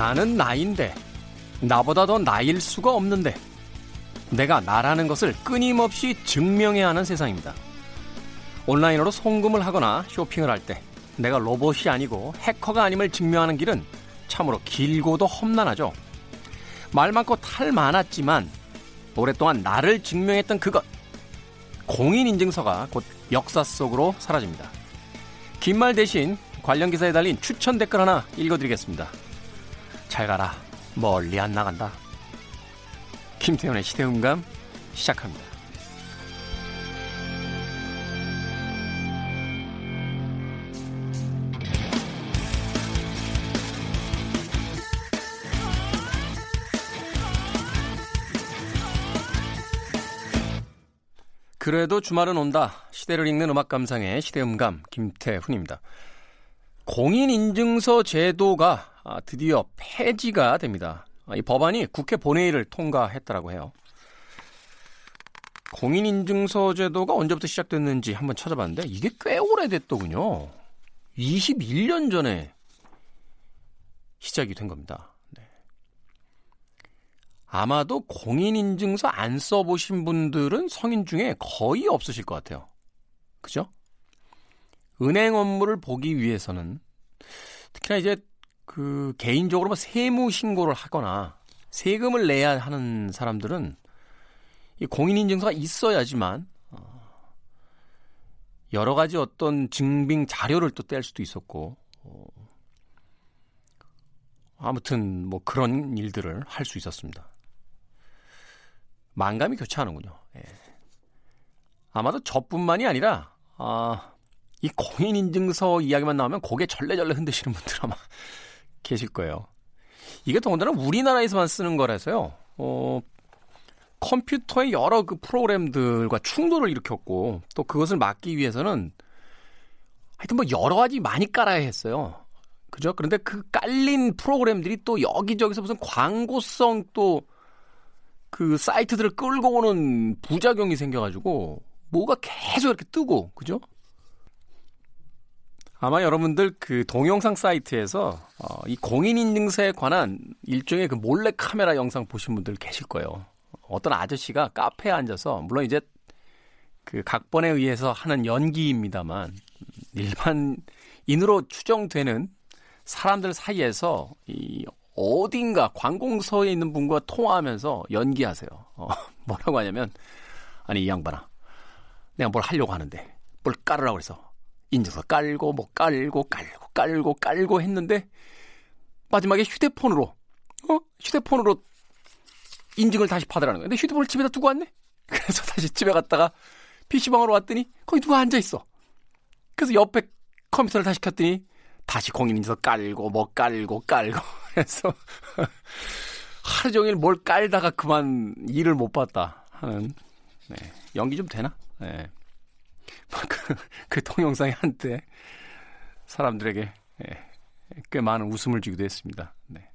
나는 나인데 나보다 더 나일 수가 없는데 내가 나라는 것을 끊임없이 증명해야 하는 세상입니다. 온라인으로 송금을 하거나 쇼핑을 할 때 내가 로봇이 아니고 해커가 아님을 증명하는 길은 참으로 길고도 험난하죠. 말 많고 탈 많았지만 오랫동안 나를 증명했던 그것 공인 인증서가 곧 역사 속으로 사라집니다. 긴 말 대신 관련 기사에 달린 추천 댓글 하나 읽어드리겠습니다. 잘 가라. 멀리 안 나간다. 김태현의 시대음감 시작합니다. 그래도 주말은 온다. 시대를 읽는 음악 감상의 시대음감 김태훈입니다. 공인인증서 제도가 아, 드디어 폐지가 됩니다. 아, 이 법안이 국회 본회의를 통과했다라고 해요. 공인인증서 제도가 언제부터 시작됐는지 한번 찾아봤는데 이게 꽤 오래됐더군요. 21년 전에 시작이 된 겁니다. 네. 아마도 공인인증서 안 써보신 분들은 성인 중에 거의 없으실 것 같아요. 그죠? 은행 업무를 보기 위해서는 특히나 이제 그 개인적으로 뭐 세무 신고를 하거나 세금을 내야 하는 사람들은 이 공인인증서가 있어야지만 어, 여러 가지 어떤 증빙 자료를 또 뗄 수도 있었고 어, 아무튼 뭐 그런 일들을 할 수 있었습니다. 만감이 교차하는군요. 예. 아마도 저뿐만이 아니라 아, 이 공인인증서 이야기만 나오면 고개 절레절레 흔드시는 분들 아마 계실 거예요. 이게 더군다나 우리나라에서만 쓰는 거라서요. 어, 컴퓨터의 여러 그 프로그램들과 충돌을 일으켰고 또 그것을 막기 위해서는 하여튼 뭐 여러 가지 많이 깔아야 했어요. 그죠? 그런데 그 깔린 프로그램들이 또 여기저기서 무슨 광고성 또 그 사이트들을 끌고 오는 부작용이 생겨가지고 뭐가 계속 이렇게 뜨고 그죠? 아마 여러분들 그 동영상 사이트에서 어, 이 공인인증서에 관한 일종의 그 몰래 카메라 영상 보신 분들 계실 거예요. 어떤 아저씨가 카페에 앉아서 물론 이제 그 각본에 의해서 하는 연기입니다만 일반인으로 추정되는 사람들 사이에서 이 어딘가 관공서에 있는 분과 통화하면서 연기하세요. 어, 뭐라고 하냐면 아니 이 양반아 내가 뭘 하려고 하는데 뭘 깔으라고 그래서 인증서 깔고 뭐 깔고 깔고 깔고 깔고 했는데 마지막에 휴대폰으로 어 휴대폰으로 인증을 다시 받으라는 거야. 근데 휴대폰을 집에다 두고 왔네. 그래서 다시 집에 갔다가 PC방으로 왔더니 거기 누가 앉아 있어. 그래서 옆에 컴퓨터를 다시 켰더니 다시 공인인증서 깔고 뭐 깔고 깔고 해서 하루 종일 뭘 깔다가 그만 일을 못 봤다 하는 네. 연기 좀 되나? 네. 그, 그 동영상이 한때 사람들에게 예, 꽤 많은 웃음을 주기도 했습니다. 네.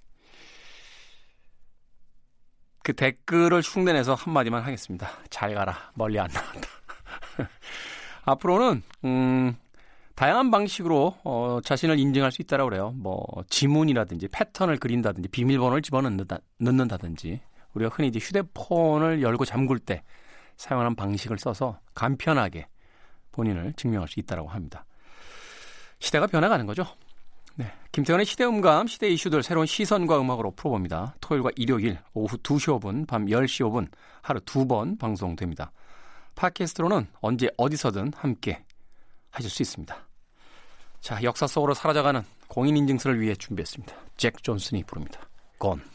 그 댓글을 흉내내서 한마디만 하겠습니다. 잘 가라. 멀리 안 나간다. 앞으로는, 음, 다양한 방식으로, 어, 자신을 인증할 수 있다라고 그래요. 뭐, 지문이라든지 패턴을 그린다든지 비밀번호를 집어넣는다, 넣는다든지 우리가 흔히 이제 휴대폰을 열고 잠글 때 사용하는 방식을 써서 간편하게 본인을 증명할 수 있다고 합니다. 시대가 변해가는 거죠. 네. 김태현의 시대음감, 시대 이슈들 새로운 시선과 음악으로 풀어봅니다. 토요일과 일요일 오후 2시 5분, 밤 10시 5분 하루 두 번 방송됩니다. 팟캐스트로는 언제 어디서든 함께 하실 수 있습니다. 자, 역사 속으로 사라져가는 공인인증서를 위해 준비했습니다. 잭 존슨이 부릅니다. Gone.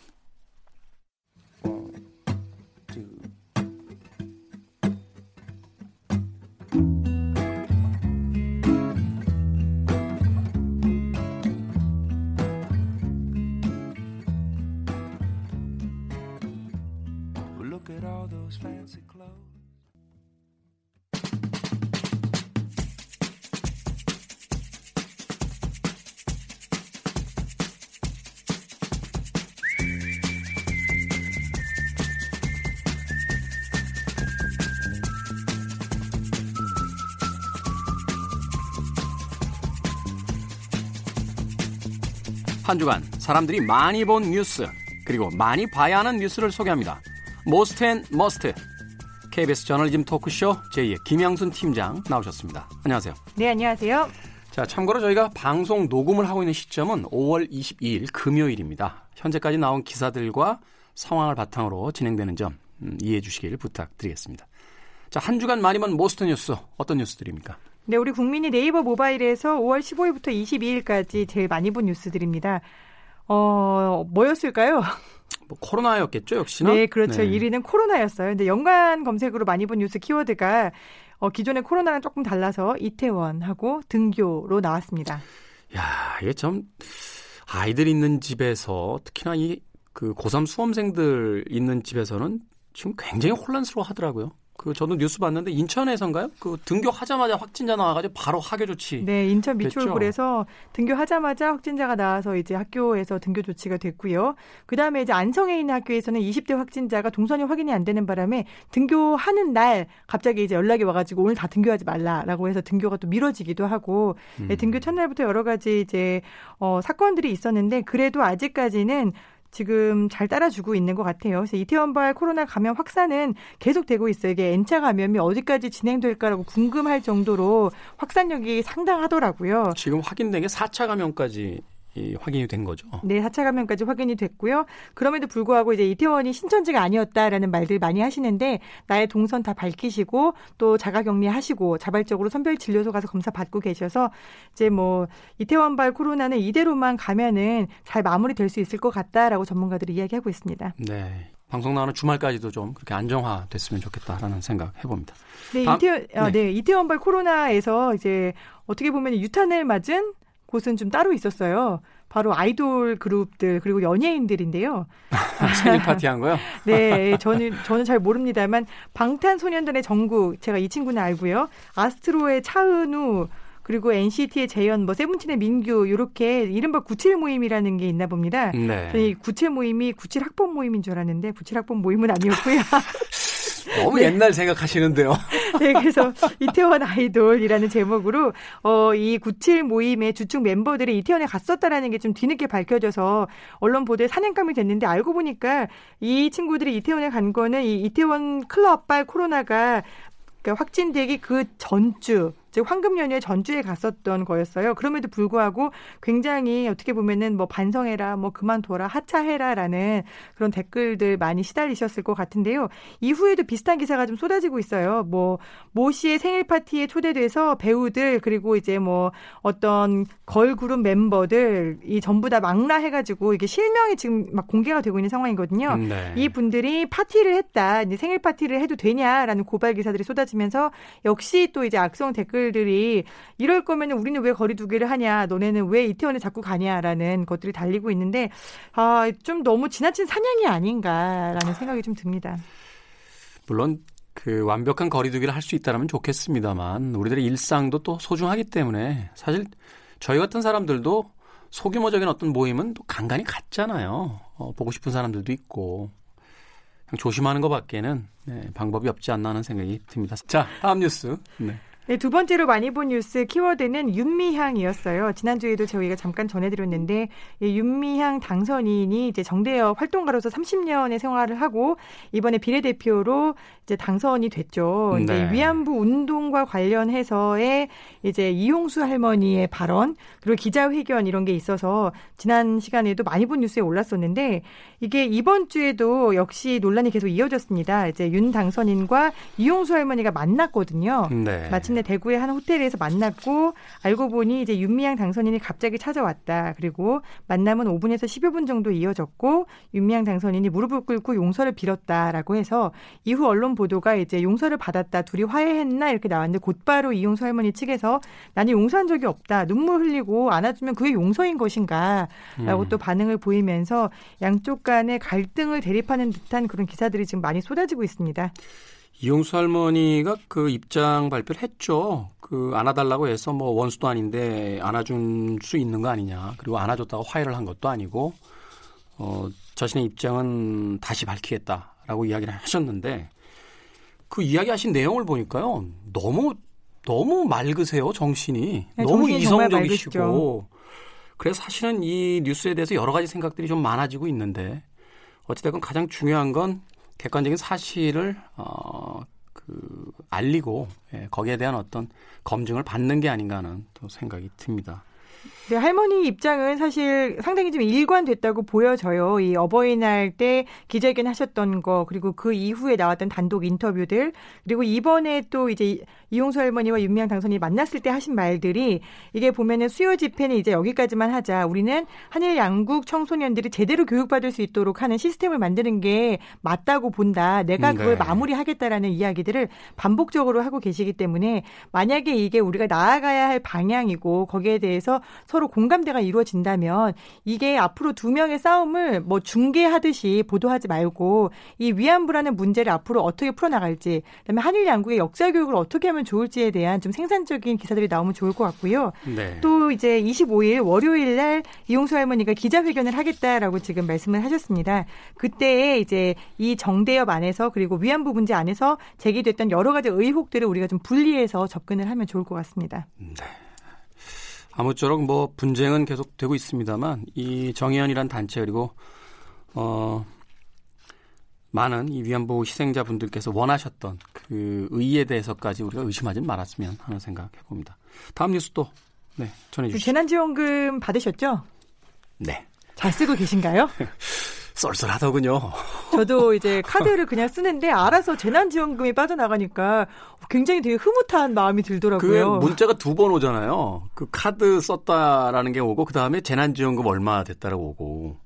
한 주간 사람들이 많이 본 뉴스 그리고 많이 봐야 하는 뉴스를 소개합니다. Most and Must KBS 저널리즘 토크쇼 J의 김양순 팀장 나오셨습니다. 안녕하세요. 네, 안녕하세요. 자, 참고로 저희가 방송 녹음을 하고 있는 시점은 5월 22일 금요일입니다. 현재까지 나온 기사들과 상황을 바탕으로 진행되는 점 음, 이해해 주시길 부탁드리겠습니다. 자, 한 주간 많이 본 Most 뉴스 어떤 뉴스들입니까? 네, 우리 국민이 네이버 모바일에서 5월 15일부터 22일까지 제일 많이 본 뉴스들입니다. 어, 뭐였을까요? 뭐 코로나였겠죠, 역시나. 네, 그렇죠. 네. 1위는 코로나였어요. 근데 연관 검색으로 많이 본 뉴스 키워드가 어, 기존의 코로나랑 조금 달라서 이태원하고 등교로 나왔습니다. 야, 이게 참 아이들 있는 집에서 특히나 이 그 고3 수험생들 있는 집에서는 지금 굉장히 혼란스러워 하더라고요. 그 저도 뉴스 봤는데 인천에선가요? 그 등교하자마자 확진자 나와가지고 바로 학교 조치. 네, 인천 미추홀굴에서 등교하자마자 확진자가 나와서 이제 학교에서 등교 조치가 됐고요. 그 다음에 이제 안성에 있는 학교에서는 20대 확진자가 동선이 확인이 안 되는 바람에 등교하는 날 갑자기 이제 연락이 와가지고 오늘 다 등교하지 말라라고 해서 등교가 또 미뤄지기도 하고 네, 음. 네, 등교 첫날부터 여러 가지 이제 어, 사건들이 있었는데 그래도 아직까지는 지금 잘 따라주고 있는 것 같아요. 그래서 이태원발 코로나 감염 확산은 계속되고 있어요. 이게 N차 감염이 어디까지 진행될까라고 궁금할 정도로 확산력이 상당하더라고요. 지금 확인된 게 4차 감염까지 이 확인이 된 거죠. 네, 4차 감염까지 확인이 됐고요. 그럼에도 불구하고 이제 이태원이 신천지가 아니었다라는 말들 많이 하시는데 나의 동선 다 밝히시고 또 자가 격리하시고 자발적으로 선별 진료소 가서 검사 받고 계셔서 이제 뭐 이태원발 코로나는 이대로만 가면은 잘 마무리될 수 있을 것 같다라고 전문가들이 이야기하고 있습니다. 네. 방송 나오는 주말까지도 좀 그렇게 안정화됐으면 좋겠다라는 생각 해봅니다. 네, 이태원, 아, 네. 네, 이태원발 코로나에서 이제 어떻게 보면 유탄을 맞은 곳은 좀 따로 있었어요. 바로 아이돌 그룹들 그리고 연예인들인데요. 생일 파티 한 거요? 네, 저는 저는 잘 모릅니다만 방탄소년단의 정국 제가 이 친구는 알고요. 아스트로의 차은우 그리고 NCT의 재현, 뭐 세븐틴의 민규 이렇게 이른바 구칠 모임이라는 게 있나 봅니다. 네. 저는 구칠 모임이 구칠 학번 모임인 줄 알았는데 구칠 학번 모임은 아니었고요. 너무 네. 옛날 생각하시는데요. 네, 그래서 이태원 아이돌이라는 제목으로 어, 이 97 모임의 주축 멤버들이 이태원에 갔었다라는 게 좀 뒤늦게 밝혀져서 언론 보도에 산행감이 됐는데 알고 보니까 이 친구들이 이태원에 간 거는 이 이태원 클럽발 코로나가 그러니까 확진되기 그 전주 즉 황금 연휴에 전주에 갔었던 거였어요. 그럼에도 불구하고 굉장히 어떻게 보면은 뭐 반성해라, 뭐 그만둬라, 하차해라라는 그런 댓글들 많이 시달리셨을 것 같은데요. 이후에도 비슷한 기사가 좀 쏟아지고 있어요. 뭐 모 씨의 생일 파티에 초대돼서 배우들 그리고 이제 뭐 어떤 걸그룹 멤버들 이 전부 다 망라해가지고 이게 실명이 지금 막 공개가 되고 있는 상황이거든요. 네. 이 분들이 파티를 했다, 이제 생일 파티를 해도 되냐라는 고발 기사들이 쏟아지면서 역시 또 이제 악성 댓글 댓글들이 이럴 거면 우리는 왜 거리두기를 하냐, 너네는 왜 이태원에 자꾸 가냐라는 것들이 달리고 있는데 아, 좀 너무 지나친 사냥이 아닌가라는 생각이 좀 듭니다. 물론 그 완벽한 거리두기를 할 수 있다면 좋겠습니다만 우리들의 일상도 또 소중하기 때문에 사실 저희 같은 사람들도 소규모적인 어떤 모임은 또 간간히 같잖아요. 어, 보고 싶은 사람들도 있고 조심하는 것밖에는 네, 방법이 없지 않나 하는 생각이 듭니다. 자, 다음 뉴스. 네. 네, 두 번째로 많이 본 뉴스 키워드는 윤미향이었어요. 지난주에도 저희가 잠깐 전해드렸는데 예, 윤미향 당선인이 이제 정대협 활동가로서 30년의 생활을 하고 이번에 비례대표로 이제 당선이 됐죠. 네. 이제 위안부 운동과 관련해서의 이제 이용수 할머니의 발언 그리고 기자회견 이런 게 있어서 지난 시간에도 많이 본 뉴스에 올랐었는데 이게 이번 주에도 역시 논란이 계속 이어졌습니다. 이제 윤 당선인과 이용수 할머니가 만났거든요. 네. 마침내 대구의 한 호텔에서 만났고 알고 보니 이제 윤미향 당선인이 갑자기 찾아왔다. 그리고 만남은 5분에서 10여 분 정도 이어졌고 윤미향 당선인이 무릎을 꿇고 용서를 빌었다라고 해서 이후 언론 보도가 이제 용서를 받았다. 둘이 화해했나 이렇게 나왔는데 곧바로 이용서 할머니 측에서 나는 용서한 적이 없다. 눈물 흘리고 안아주면 그게 용서인 것인가라고 음. 또 반응을 보이면서 양쪽 간의 갈등을 대립하는 듯한 그런 기사들이 지금 많이 쏟아지고 있습니다. 이용수 할머니가 그 입장 발표를 했죠. 그 안아달라고 해서 뭐 원수도 아닌데 안아준 수 있는 거 아니냐. 그리고 안아줬다고 화해를 한 것도 아니고 어 자신의 입장은 다시 밝히겠다라고 이야기를 하셨는데 그 이야기하신 내용을 보니까요. 너무 너무 맑으세요 정신이 네, 너무 이성적이시고 그래서 사실은 이 뉴스에 대해서 여러 가지 생각들이 좀 많아지고 있는데 어찌됐건 가장 중요한 건 객관적인 사실을 어, 그 알리고 예, 거기에 대한 어떤 검증을 받는 게 아닌가 하는 또 생각이 듭니다. 네, 할머니 입장은 사실 상당히 좀 일관됐다고 보여져요. 이 어버이날 때 기자회견 하셨던 거, 그리고 그 이후에 나왔던 단독 인터뷰들, 그리고 이번에 또 이제 이용수 할머니와 윤미향 당선인이 만났을 때 하신 말들이 이게 보면은 수요 집회는 이제 여기까지만 하자. 우리는 한일 양국 청소년들이 제대로 교육받을 수 있도록 하는 시스템을 만드는 게 맞다고 본다. 내가 그걸 네. 마무리하겠다라는 이야기들을 반복적으로 하고 계시기 때문에 만약에 이게 우리가 나아가야 할 방향이고 거기에 대해서 서로 공감대가 이루어진다면 이게 앞으로 두 명의 싸움을 뭐 중계하듯이 보도하지 말고 이 위안부라는 문제를 앞으로 어떻게 풀어나갈지 그다음에 한일 양국의 역사 교육을 어떻게 하면 좋을지에 대한 좀 생산적인 기사들이 나오면 좋을 것 같고요. 네. 또 이제 25일 월요일 날 이용수 할머니가 기자회견을 하겠다라고 지금 말씀을 하셨습니다. 그때 이제 이 정대협 안에서 그리고 위안부 문제 안에서 제기됐던 여러 가지 의혹들을 우리가 좀 분리해서 접근을 하면 좋을 것 같습니다. 네. 아무쪼록 뭐 분쟁은 계속 되고 있습니다만 이 정의연이란 단체 그리고 어 많은 이 위안부 희생자 분들께서 원하셨던 그 의의에 대해서까지 우리가 의심하지 말았으면 하는 생각 해 봅니다. 다음 뉴스 또 네, 전해 주시죠. 재난지원금 받으셨죠? 네. 잘 쓰고 계신가요? 쏠쏠하더군요. 저도 이제 카드를 그냥 쓰는데 알아서 재난지원금이 빠져나가니까 굉장히 되게 흐뭇한 마음이 들더라고요. 그 문자가 두 번 오잖아요. 그 카드 썼다라는 게 오고 그 다음에 재난지원금 얼마 됐다라고 오고.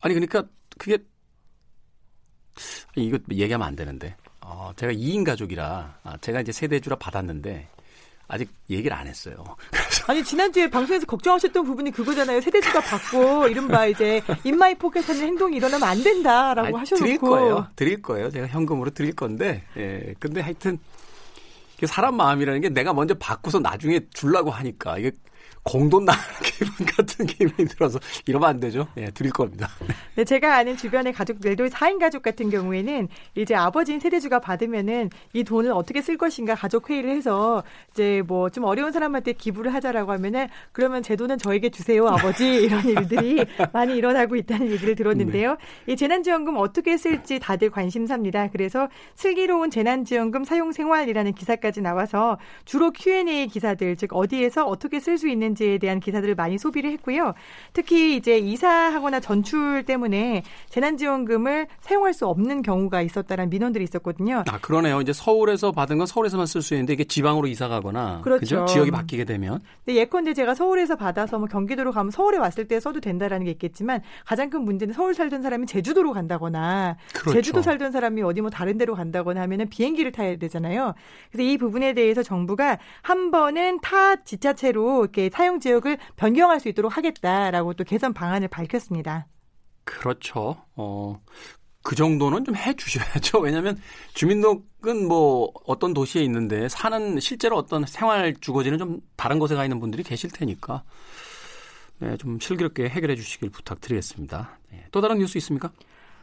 아니 그러니까 그게 이거 얘기하면 안 되는데. 어, 제가 2인 가족이라 아, 제가 이제 세대주라 받았는데 아직 얘기를 안 했어요. 아니 지난주에 방송에서 걱정하셨던 부분이 그거잖아요. 세대주가 받고 이른바 이제 인마이 포켓하는 행동이 일어나면 안 된다라고 하셔놓고 드릴 거예요. 드릴 거예요. 제가 현금으로 드릴 건데. 예. 근데 하여튼 사람 마음이라는 게 내가 먼저 받고서 나중에 줄라고 하니까 이게 공돈 나는 기분 같은 기분이 들어서 이러면 안 되죠. 예, 드릴 겁니다. 네, 제가 아는 주변의 가족들도 4인 가족 같은 경우에는 이제 아버지인 세대주가 받으면은 이 돈을 어떻게 쓸 것인가 가족 회의를 해서 이제 뭐 좀 어려운 사람한테 기부를 하자라고 하면은 그러면 제 돈은 저에게 주세요, 아버지. 이런 일들이 많이 일어나고 있다는 얘기를 들었는데요. 네. 이 재난지원금 어떻게 쓸지 다들 관심사입니다. 그래서 슬기로운 재난지원금 사용 생활이라는 기사까지 나와서 주로 Q&A 기사들, 즉 어디에서 어떻게 쓸 수 있는 있는지에 대한 기사들을 많이 소비를 했고요. 특히 이제 이사하거나 전출 때문에 재난지원금을 사용할 수 없는 경우가 있었다는 민원들이 있었거든요. 아 그러네요. 이제 서울에서 받은 건 서울에서만 쓸 수 있는데 이게 지방으로 이사 가거나 그렇죠. 그죠? 지역이 바뀌게 되면. 네, 예컨대 제가 서울에서 받아서 뭐 경기도로 가면 서울에 왔을 때 써도 된다라는 게 있겠지만 가장 큰 문제는 서울 살던 사람이 제주도로 간다거나 그렇죠. 제주도 살던 사람이 어디 뭐 다른 데로 간다거나 하면은 비행기를 타야 되잖아요. 그래서 이 부분에 대해서 정부가 한 번은 타 지자체로 이렇게 사용 지역을 변경할 수 있도록 하겠다라고 또 개선 방안을 밝혔습니다. 그렇죠. 어, 그 정도는 좀 해 주셔야죠. 왜냐하면 주민등록은 뭐 어떤 도시에 있는데 사는 실제로 어떤 생활 주거지는 좀 다른 곳에 가 있는 분들이 계실 테니까 네, 좀 슬기롭게 해결해 주시길 부탁드리겠습니다. 네, 또 다른 뉴스 있습니까?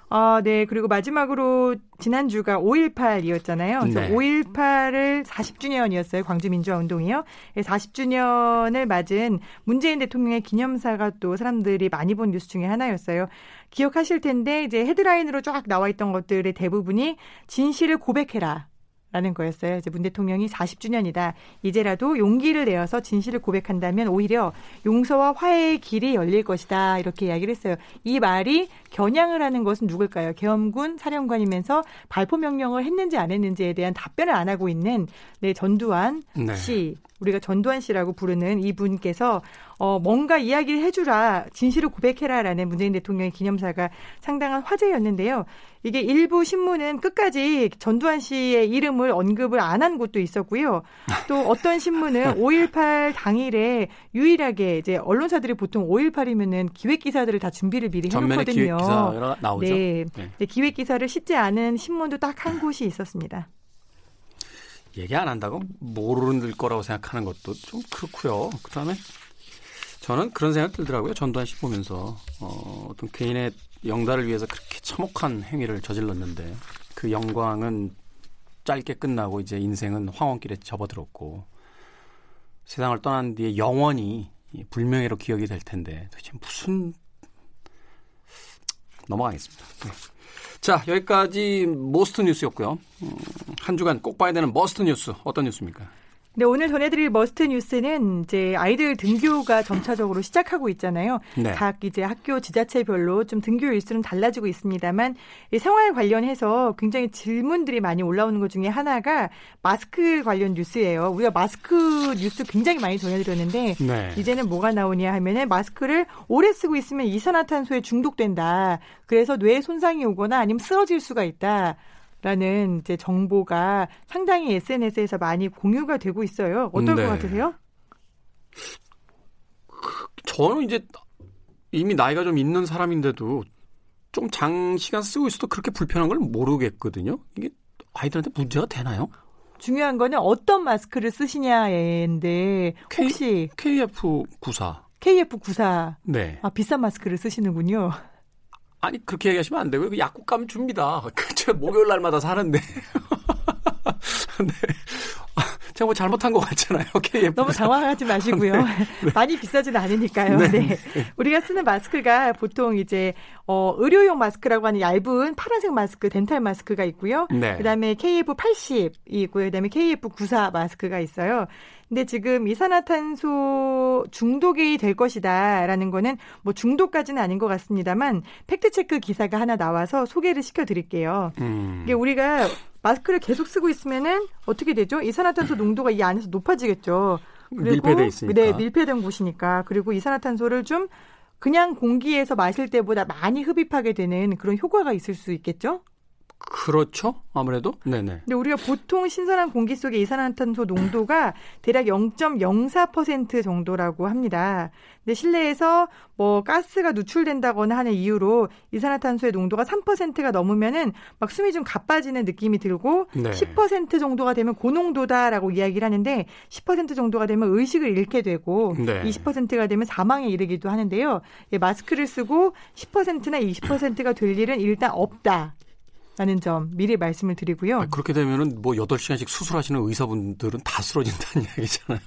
아, 네. 그리고 마지막으로 지난주가 5.18이었잖아요. 네. 5.18을 40주년이었어요. 광주민주화운동이요. 40주년을 맞은 문재인 대통령의 기념사가 또 사람들이 많이 본 뉴스 중에 하나였어요. 기억하실 텐데 이제 헤드라인으로 쫙 나와 있던 것들의 대부분이 진실을 고백해라. 라는 거였어요. 이제 문 대통령이 40주년이다. 이제라도 용기를 내어서 진실을 고백한다면 오히려 용서와 화해의 길이 열릴 것이다. 이렇게 이야기를 했어요. 이 말이 겨냥을 하는 것은 누굴까요? 계엄군 사령관이면서 발포 명령을 했는지 안 했는지에 대한 답변을 안 하고 있는 네, 전두환 네. 씨. 우리가 전두환 씨라고 부르는 이분께서 어, 뭔가 이야기를 해주라, 진실을 고백해라라는 문재인 대통령의 기념사가 상당한 화제였는데요. 이게 일부 신문은 끝까지 전두환 씨의 이름을 언급을 안 한 곳도 있었고요. 또 어떤 신문은 5.18 당일에 유일하게 이제 언론사들이 보통 5.18이면은 기획 기사들을 다 준비를 미리 해놓거든요. 기획 기사 나오죠. 네. 네. 기획 기사를 싣지 않은 신문도 딱 한 곳이 있었습니다. 얘기 안 한다고 모르는 거라고 생각하는 것도 좀 그렇고요. 그다음에 저는 그런 생각 들더라고요. 전두환 씨 보면서 어, 어떤 개인의 영달을 위해서 그렇게 참혹한 행위를 저질렀는데 그 영광은 짧게 끝나고 이제 인생은 황혼길에 접어들었고 세상을 떠난 뒤에 영원히 불명예로 기억이 될 텐데 도대체 무슨 넘어가겠습니다. 네. 자 여기까지 Most 뉴스였고요. 음, 한 주간 꼭 봐야 되는 Must 뉴스 어떤 뉴스입니까? 네, 오늘 전해드릴 Must 뉴스는 이제 아이들 등교가 점차적으로 시작하고 있잖아요. 네. 각 이제 학교 지자체별로 좀 등교 일수는 달라지고 있습니다만 이 생활 관련해서 굉장히 질문들이 많이 올라오는 것 중에 하나가 마스크 관련 뉴스예요. 우리가 마스크 뉴스 굉장히 많이 전해드렸는데 네. 이제는 뭐가 나오냐 하면은 마스크를 오래 쓰고 있으면 이산화탄소에 중독된다. 그래서 뇌에 손상이 오거나 아니면 쓰러질 수가 있다. 라는 이제 정보가 상당히 SNS에서 많이 공유가 되고 있어요. 어떨 네. 것 같으세요? 저는 이제 이미 나이가 좀 있는 사람인데도 좀 장시간 쓰고 있어도 그렇게 불편한 걸 모르겠거든요. 이게 아이들한테 문제가 되나요? 중요한 거는 어떤 마스크를 쓰시냐인데 혹시 KF94 KF94 네. 아 비싼 마스크를 쓰시는군요. 아니 그렇게 얘기하시면 안 되고요. 그 약국 가면 줍니다. 그 제가 목요일 날마다 사는데. 네. 아, 제가 뭐 잘못한 것 같잖아요. KF. 너무 당황하지 마시고요. 네. 네. 많이 비싸지는 않으니까요. 네. 네. 우리가 쓰는 마스크가 보통 이제 어, 의료용 마스크라고 하는 얇은 파란색 마스크, 덴탈 마스크가 있고요. 네. 그다음에 KF80이 있고요. 그다음에 KF94 마스크가 있어요. 근데 지금 이산화탄소 중독이 될 것이다라는 거는 뭐 중독까지는 아닌 것 같습니다만 팩트체크 기사가 하나 나와서 소개를 시켜드릴게요. 음. 이게 우리가 마스크를 계속 쓰고 있으면은 어떻게 되죠? 이산화탄소 농도가 이 안에서 높아지겠죠. 그리고 밀폐돼 있으니까. 네, 밀폐된 곳이니까. 그리고 이산화탄소를 좀 그냥 공기에서 마실 때보다 많이 흡입하게 되는 그런 효과가 있을 수 있겠죠? 그렇죠. 아무래도. 네네. 근데 우리가 보통 신선한 공기 속의 이산화탄소 농도가 대략 0.04% 정도라고 합니다. 근데 실내에서 뭐 가스가 누출된다거나 하는 이유로 이산화탄소의 농도가 3%가 넘으면은 막 숨이 좀 가빠지는 느낌이 들고 네. 10% 정도가 되면 고농도다라고 이야기를 하는데 10% 정도가 되면 의식을 잃게 되고 네. 20%가 되면 사망에 이르기도 하는데요. 예, 마스크를 쓰고 10%나 20%가 될 일은 일단 없다. 라는 점 미리 말씀을 드리고요. 아, 그렇게 되면은 뭐 8시간씩 수술하시는 의사분들은 다 쓰러진다는 이야기잖아요.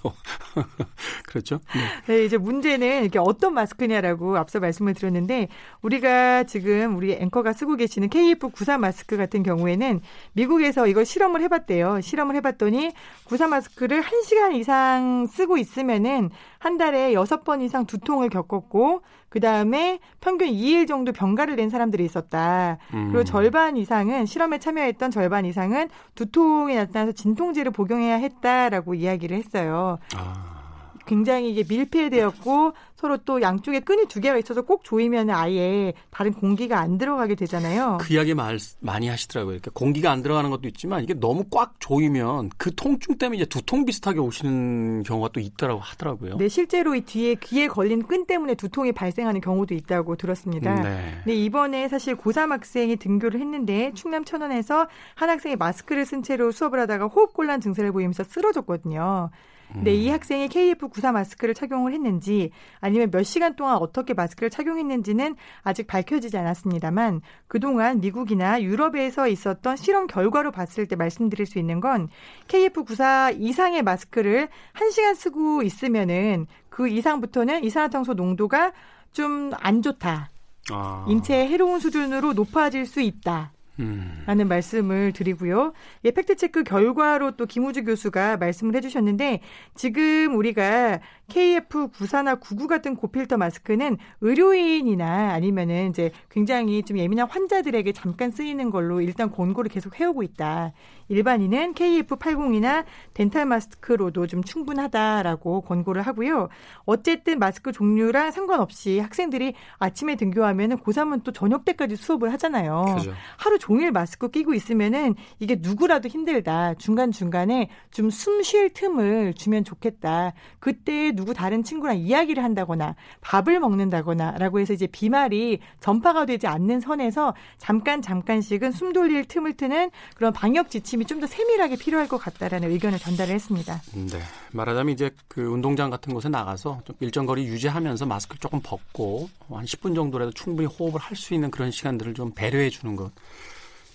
그렇죠? 네. 네, 이제 문제는 이게 어떤 마스크냐라고 앞서 말씀을 드렸는데 우리가 지금 우리 앵커가 쓰고 계시는 KF94 마스크 같은 경우에는 미국에서 이걸 실험을 해 봤대요. 실험을 해 봤더니 94 마스크를 1시간 이상 쓰고 있으면은 한 달에 6번 이상 두통을 겪었고 그 다음에 평균 2일 정도 병가를 낸 사람들이 있었다. 음. 그리고 절반 이상은 실험에 참여했던 절반 이상은 두통이 나타나서 진통제를 복용해야 했다라고 이야기를 했어요. 아. 굉장히 이게 밀폐되었고 서로 또 양쪽에 끈이 두 개가 있어서 꼭 조이면 아예 다른 공기가 안 들어가게 되잖아요. 그 이야기 말, 많이 하시더라고요. 이렇게 공기가 안 들어가는 것도 있지만 이게 너무 꽉 조이면 그 통증 때문에 이제 두통 비슷하게 오시는 경우가 또 있더라고 하더라고요. 네, 실제로 이 뒤에 귀에 걸린 끈 때문에 두통이 발생하는 경우도 있다고 들었습니다. 네. 네 이번에 사실 고3 학생이 등교를 했는데 충남 천안에서 한 학생이 마스크를 쓴 채로 수업을 하다가 호흡곤란 증세를 보이면서 쓰러졌거든요. 근데 이 음. 학생이 KF94 마스크를 착용을 했는지 아니면 몇 시간 동안 어떻게 마스크를 착용했는지는 아직 밝혀지지 않았습니다만 그동안 미국이나 유럽에서 있었던 실험 결과로 봤을 때 말씀드릴 수 있는 건 KF94 이상의 마스크를 1시간 쓰고 있으면은 그 이상부터는 이산화탄소 농도가 좀 안 좋다. 아. 인체에 해로운 수준으로 높아질 수 있다. 음. 라는 말씀을 드리고요. 예, 팩트체크 결과로 또 김우주 교수가 말씀을 해주셨는데 지금 우리가 KF94나 99 같은 고필터 마스크는 의료인이나 아니면은 이제 굉장히 좀 예민한 환자들에게 잠깐 쓰이는 걸로 일단 권고를 계속 해오고 있다. 일반인은 KF80이나 덴탈 마스크로도 좀 충분하다라고 권고를 하고요. 어쨌든 마스크 종류랑 상관없이 학생들이 아침에 등교하면은 고3은 또 저녁 때까지 수업을 하잖아요. 그죠. 하루 종일 마스크 끼고 있으면은 이게 누구라도 힘들다. 중간중간에 좀 숨 쉴 틈을 주면 좋겠다. 그때 누구 다른 친구랑 이야기를 한다거나 밥을 먹는다거나 라고 해서 이제 비말이 전파가 되지 않는 선에서 잠깐 잠깐씩은 숨 돌릴 틈을 트는 그런 방역 지침이 좀 더 세밀하게 필요할 것 같다라는 의견을 전달을 했습니다. 네. 말하자면 이제 그 운동장 같은 곳에 나가서 좀 일정 거리 유지하면서 마스크를 조금 벗고 한 10분 정도라도 충분히 호흡을 할 수 있는 그런 시간들을 좀 배려해 주는 것.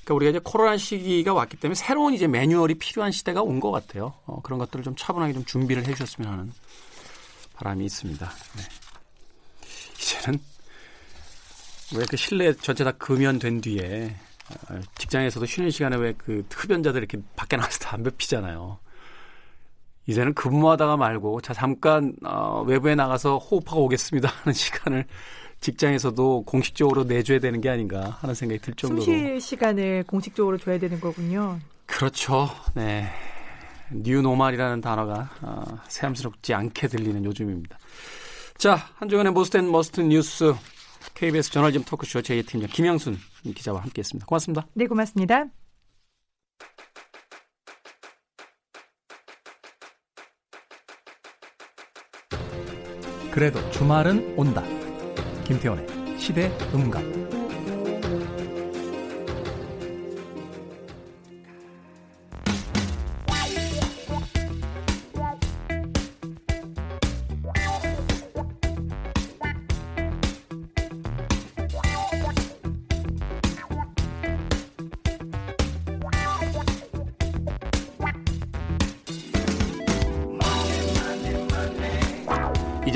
그러니까 우리가 이제 코로나 시기가 왔기 때문에 새로운 이제 매뉴얼이 필요한 시대가 온 것 같아요. 어, 그런 것들을 좀 차분하게 좀 준비를 해 주셨으면 하는 바람이 있습니다. 네. 이제는 왜 그 실내 전체 다 금연된 뒤에 어, 직장에서도 쉬는 시간에 왜 그 흡연자들 이렇게 밖에 나가서 담배 피잖아요. 이제는 근무하다가 말고 자 잠깐 어, 외부에 나가서 호흡하고 오겠습니다 하는 시간을 직장에서도 공식적으로 내줘야 되는 게 아닌가 하는 생각이 들 정도로 숨쉴 시간을 공식적으로 줘야 되는 거군요. 그렇죠. 네. New normal이라는 단어가 어, 새삼스럽지 않게 들리는 요즘입니다. 자, 한 주간의 Most and Must 뉴스 KBS 저널리즘 토크쇼 J 팀장 김양순 기자와 함께했습니다. 고맙습니다. 네, 고맙습니다. 그래도 주말은 온다. 김태원의 시대 음감.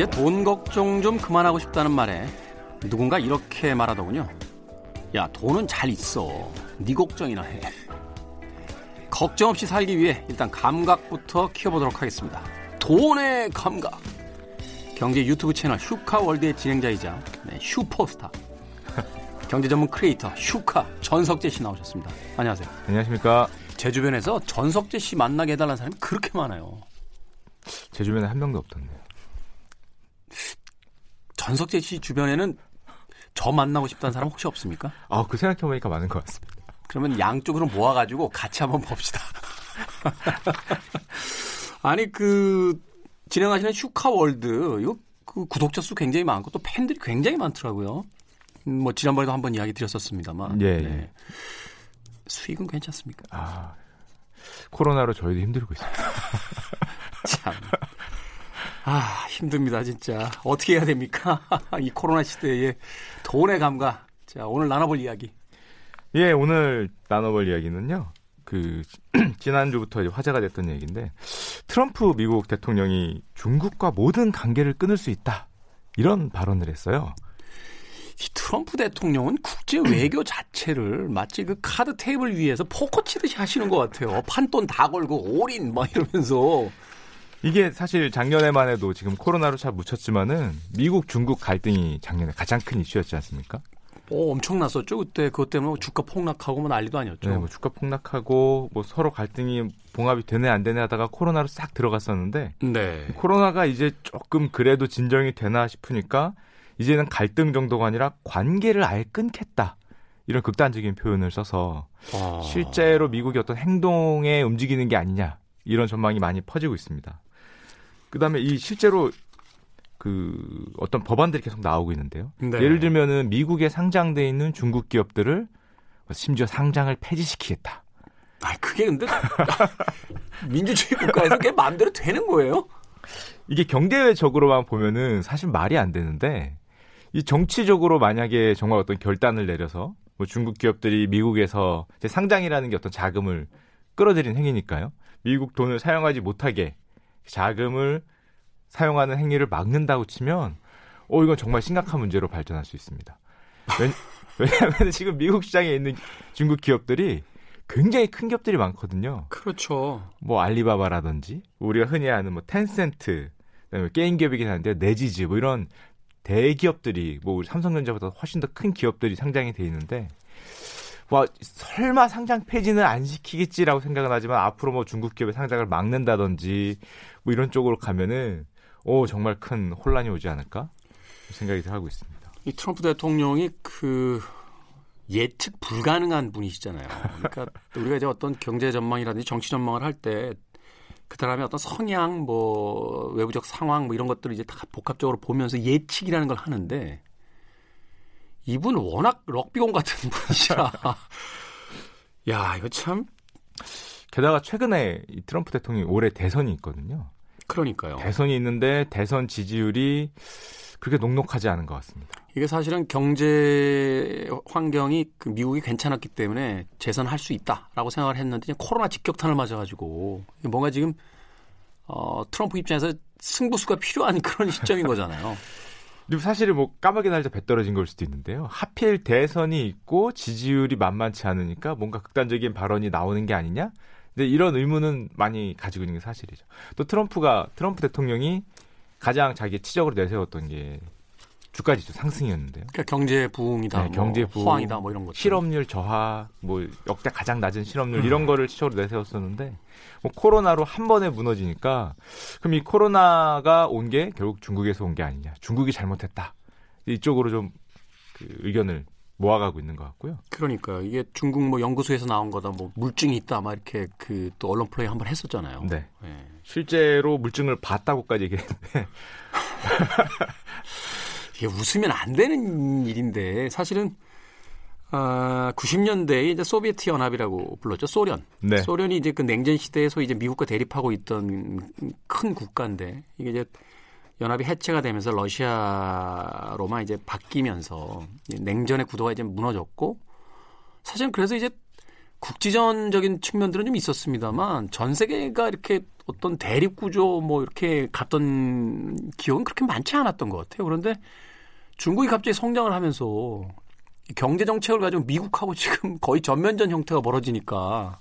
이제 돈 걱정 좀 그만하고 싶다는 말에 누군가 이렇게 말하더군요. 야, 돈은 잘 있어. 네 걱정이나 해. 걱정 없이 살기 위해 일단 감각부터 키워보도록 하겠습니다. 돈의 감각. 경제 유튜브 채널 슈카월드의 진행자이자 네, 슈퍼스타. 경제 전문 크리에이터 슈카 전석재 씨 나오셨습니다. 안녕하세요. 안녕하십니까. 제 주변에서 전석재 씨 만나게 해달라는 사람이 그렇게 많아요. 제 주변에 한 명도 없던데요. 전석재 씨 주변에는 저 만나고 싶다는 사람 혹시 없습니까? 아, 그 생각해보니까 많은 것 같습니다. 그러면 양쪽으로 모아가지고 같이 한번 봅시다. 아니, 그, 진행하시는 슈카월드, 이거 그 구독자 수 굉장히 많고 또 팬들이 굉장히 많더라고요. 음, 뭐, 지난번에도 한번 이야기 드렸었습니다만. 예, 네. 예. 수익은 괜찮습니까? 아, 코로나로 저희도 힘들고 있습니다. 참. 아, 힘듭니다, 진짜. 어떻게 해야 됩니까? 이 코로나 시대에 돈의 감각. 자, 오늘 나눠볼 이야기. 예, 오늘 나눠볼 이야기는요. 그 지난주부터 이제 화제가 됐던 얘기인데 트럼프 미국 대통령이 중국과 모든 관계를 끊을 수 있다. 이런 발언을 했어요. 이 트럼프 대통령은 국제 외교 자체를 마치 그 카드 테이블 위에서 포커 치듯이 하시는 것 같아요. 판돈 다 걸고 올인 막 이러면서 이게 사실 작년에만 해도 지금 코로나로 잘 묻혔지만은 미국 중국 갈등이 작년에 가장 큰 이슈였지 않습니까? 어, 엄청났었죠. 그때 그것 때문에 주가 폭락하고 뭐 난리도 아니었죠. 네, 뭐 주가 폭락하고 뭐 서로 갈등이 봉합이 되네 안 되네 하다가 코로나로 싹 들어갔었는데 네. 코로나가 이제 조금 그래도 진정이 되나 싶으니까 이제는 갈등 정도가 아니라 관계를 아예 끊겠다. 이런 극단적인 표현을 써서 아. 실제로 미국이 어떤 행동에 움직이는 게 아니냐 이런 전망이 많이 퍼지고 있습니다. 그다음에 이 실제로 그 어떤 법안들이 계속 나오고 있는데요. 네. 예를 들면은 미국에 상장돼 있는 중국 기업들을 심지어 상장을 폐지시키겠다. 아, 그게 근데 민주주의 국가에서 그게 마음대로 되는 거예요? 이게 경제적으로만 보면은 사실 말이 안 되는데 이 정치적으로 만약에 정말 어떤 결단을 내려서 뭐 중국 기업들이 미국에서 상장이라는 게 어떤 자금을 끌어들인 행위니까요. 미국 돈을 사용하지 못하게 자금을 사용하는 행위를 막는다고 치면 어 이건 정말 심각한 문제로 발전할 수 있습니다. 왜냐, 왜냐하면 지금 미국 시장에 있는 중국 기업들이 굉장히 큰 기업들이 많거든요. 그렇죠. 뭐 알리바바라든지 우리가 흔히 아는 뭐 텐센트, 그다음에 게임 기업이긴 한데 네지즈 뭐 이런 대기업들이 뭐 우리 삼성전자보다 훨씬 더 큰 기업들이 상장이 돼 있는데 와 설마 상장 폐지는 안 시키겠지라고 생각은 하지만 앞으로 뭐 중국 기업의 상장을 막는다든지 뭐 이런 쪽으로 가면은 오 정말 큰 혼란이 오지 않을까 생각이 하고 있습니다. 이 트럼프 대통령이 그 예측 불가능한 분이시잖아요. 그러니까 우리가 이제 어떤 경제 전망이라든지 정치 전망을 할 때 그 사람의 어떤 성향, 뭐 외부적 상황, 뭐 이런 것들을 이제 다 복합적으로 보면서 예측이라는 걸 하는데 이분 워낙 럭비공 같은 분이시라. 야, 이거 참 게다가 최근에 이 트럼프 대통령이 올해 대선이 있거든요. 그러니까요. 대선이 있는데 대선 지지율이 그렇게 녹록하지 않은 것 같습니다. 이게 사실은 경제 환경이 그 미국이 괜찮았기 때문에 재선할 수 있다라고 생각을 했는데 코로나 직격탄을 맞아가지고 뭔가 지금 어, 트럼프 입장에서 승부수가 필요한 그런 시점인 거잖아요. 그리고 사실은 뭐 까마귀 날자 배 떨어진 걸 수도 있는데요. 하필 대선이 있고 지지율이 만만치 않으니까 뭔가 극단적인 발언이 나오는 게 아니냐? 근데 이런 의문은 많이 가지고 있는 게 사실이죠. 또 트럼프가 트럼프 대통령이 가장 자기 치적으로 내세웠던 게 주가 지수 상승이었는데요. 그러니까 경제 부흥이다, 네, 뭐 경제 부흥, 호황이다, 뭐 이런 것. 실업률 저하, 뭐 역대 가장 낮은 실업률 이런 거를 치적으로 내세웠었는데 뭐 코로나로 한 번에 무너지니까 그럼 이 코로나가 온 게 결국 중국에서 온 게 아니냐, 중국이 잘못했다 이쪽으로 좀 그 의견을 모아가고 있는 것 같고요. 그러니까 이게 중국 뭐 연구소에서 나온 거다, 뭐 물증이 있다, 막 이렇게 그 또 언론 플레이 한번 했었잖아요. 네. 예. 실제로 물증을 봤다고까지 얘기했는데 이게 웃으면 안 되는 일인데 사실은 아, 90년대에 이제 소비에트 연합이라고 불렀죠. 소련. 네. 소련이 이제 그 냉전 시대에서 이제 미국과 대립하고 있던 큰 국가인데 이게 이제 연합이 해체가 되면서 러시아로만 이제 바뀌면서 냉전의 구도가 이제 무너졌고 사실은 그래서 이제 국지전적인 측면들은 좀 있었습니다만 전 세계가 이렇게 어떤 대립 구조 뭐 이렇게 갔던 기억은 그렇게 많지 않았던 것 같아요. 그런데 중국이 갑자기 성장을 하면서 경제 정책을 가지고 미국하고 지금 거의 전면전 형태가 벌어지니까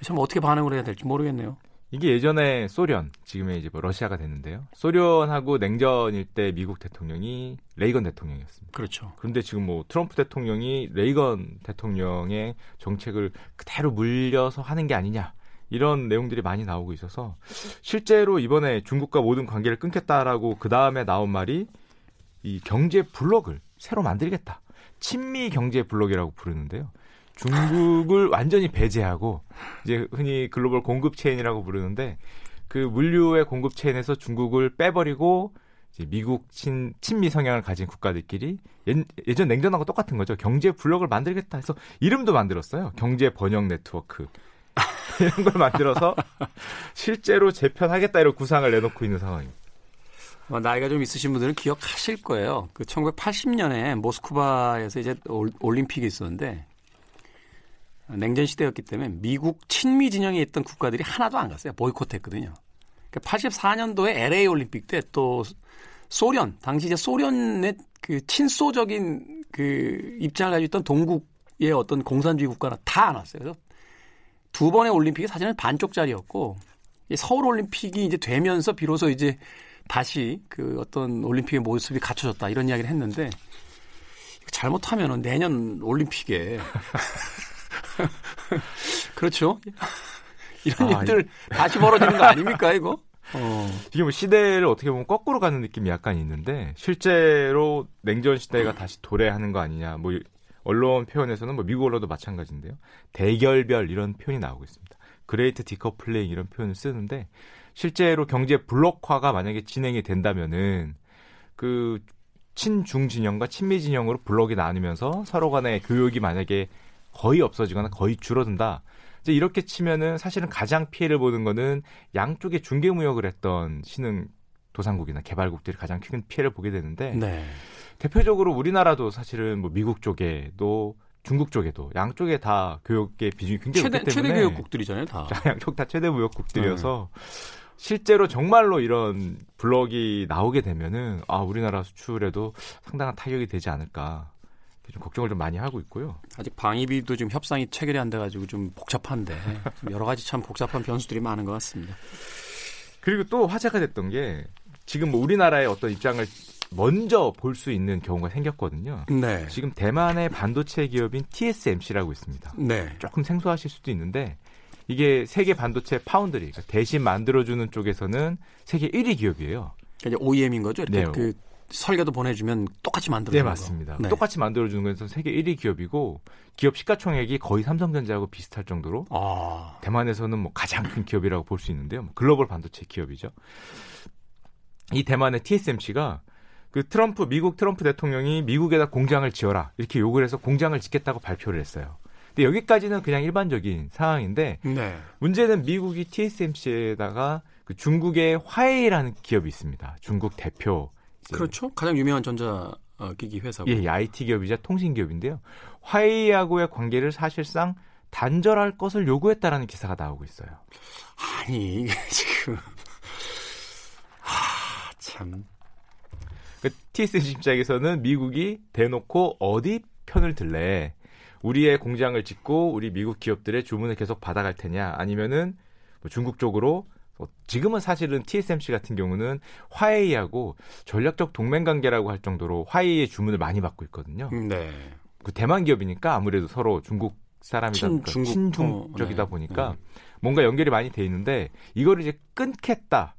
참 어떻게 반응을 해야 될지 모르겠네요. 이게 예전에 소련, 지금의 이제 뭐 러시아가 됐는데요. 소련하고 냉전일 때 미국 대통령이 레이건 대통령이었습니다. 그렇죠. 그런데 지금 뭐 트럼프 대통령이 레이건 대통령의 정책을 그대로 물려서 하는 게 아니냐. 이런 내용들이 많이 나오고 있어서 실제로 이번에 중국과 모든 관계를 끊겠다라고 그 다음에 나온 말이 이 경제 블록을 새로 만들겠다. 친미 경제 블록이라고 부르는데요. 중국을 완전히 배제하고 이제 흔히 글로벌 공급 체인이라고 부르는데 그 물류의 공급 체인에서 중국을 빼버리고 미국 친 친미 성향을 가진 국가들끼리 예, 전 냉전하고 똑같은 거죠. 경제 블록을 만들겠다 해서 이름도 만들었어요. 경제 번역 네트워크. 이런 걸 만들어서 실제로 재편하겠다 이런 구상을 내놓고 있는 상황입니다. 어, 나이가 좀 있으신 분들은 기억하실 거예요. 그 1980년에 모스크바에서 이제 올림픽이 있었는데 냉전 시대였기 때문에 미국 친미 진영에 있던 국가들이 하나도 안 갔어요. 보이콧했거든요. 그러니까 84년도에 LA 올림픽 때 또 소련 당시 이제 소련의 그 친소적인 그 입장을 가지고 있던 동국의 어떤 공산주의 국가는 다안 왔어요. 그래서 두 번의 올림픽이 사실은 반쪽짜리였고 서울 올림픽이 이제 되면서 비로소 이제 다시 그 어떤 올림픽의 모습이 갖춰졌다 이런 이야기를 했는데 잘못하면은 내년 올림픽에 그렇죠. 이런 아, 일들 다시 벌어지는 거 아닙니까 이거? 어. 이게 뭐 시대를 어떻게 보면 거꾸로 가는 느낌이 약간 있는데 실제로 냉전 시대가 다시 도래하는 거 아니냐. 뭐 언론 표현에서는 뭐 미국 언론도 마찬가지인데요. 대결별 이런 표현이 나오고 있습니다. great decoupling 이런 표현을 쓰는데 실제로 경제 블록화가 만약에 진행이 된다면은 그 친중 진영과 친미 진영으로 블록이 나누면서 서로 간의 교육이 만약에 거의 없어지거나 거의 줄어든다. 이제 이렇게 치면은 사실은 가장 피해를 보는 거는 양쪽에 중개 무역을 했던 신흥 도상국이나 개발국들이 가장 큰 피해를 보게 되는데 네. 대표적으로 우리나라도 사실은 뭐 미국 쪽에도 중국 쪽에도 양쪽에 다 교육의 비중이 굉장히 최대, 높기 때문에 최대 교육국들이잖아요, 다. 양쪽 다 최대 무역국들이어서 네. 실제로 정말로 이런 블록이 나오게 되면은 아 우리나라 수출에도 상당한 타격이 되지 않을까 좀 걱정을 좀 많이 하고 있고요. 아직 방위비도 지금 협상이 체결이 안 돼가지고 좀 복잡한데 좀 여러 가지 참 복잡한 변수들이 많은 것 같습니다. 그리고 또 화제가 됐던 게 지금 뭐 우리나라의 어떤 입장을 먼저 볼 수 있는 경우가 생겼거든요. 네. 지금 대만의 반도체 기업인 TSMC라고 있습니다. 네. 조금 생소하실 수도 있는데 이게 세계 반도체 파운드리 그러니까 대신 만들어주는 쪽에서는 세계 1위 기업이에요. 그러니까 OEM인 거죠. 이렇게 네. 그 설계도 보내주면 똑같이 만들어. 네 맞습니다. 네. 똑같이 만들어주는 것에서 세계 1위 기업이고 기업 시가총액이 거의 삼성전자하고 비슷할 정도로 아. 대만에서는 뭐 가장 큰 기업이라고 볼 수 있는데요. 뭐 글로벌 반도체 기업이죠. 이 대만의 TSMC가 그 트럼프 미국 트럼프 대통령이 미국에다 공장을 지어라 이렇게 요구를 해서 공장을 짓겠다고 발표를 했어요. 근데 여기까지는 그냥 일반적인 상황인데 네. 문제는 미국이 TSMC에다가 그 중국의 화웨이라는 기업이 있습니다. 중국 대표 그렇죠. 가장 유명한 전자 기기 회사고. 예, IT 기업이자 통신 기업인데요. 화웨이하고의 관계를 사실상 단절할 것을 요구했다라는 기사가 나오고 있어요. 아니 이게 지금 참. 그 TSMC 입장에서는 미국이 대놓고 어디 편을 들래? 우리의 공장을 짓고 우리 미국 기업들의 주문을 계속 받아갈 테냐? 아니면은 뭐 중국 쪽으로 어, 지금은 사실은 TSMC 같은 경우는 화웨이하고 전략적 동맹 관계라고 할 정도로 화웨이의 주문을 많이 받고 있거든요. 네. 그 대만 기업이니까 아무래도 서로 중국 사람이다 친- 보니까 중국- 친중적이다 어, 네. 보니까 네. 뭔가 연결이 많이 돼 있는데 이걸 이제 끊겠다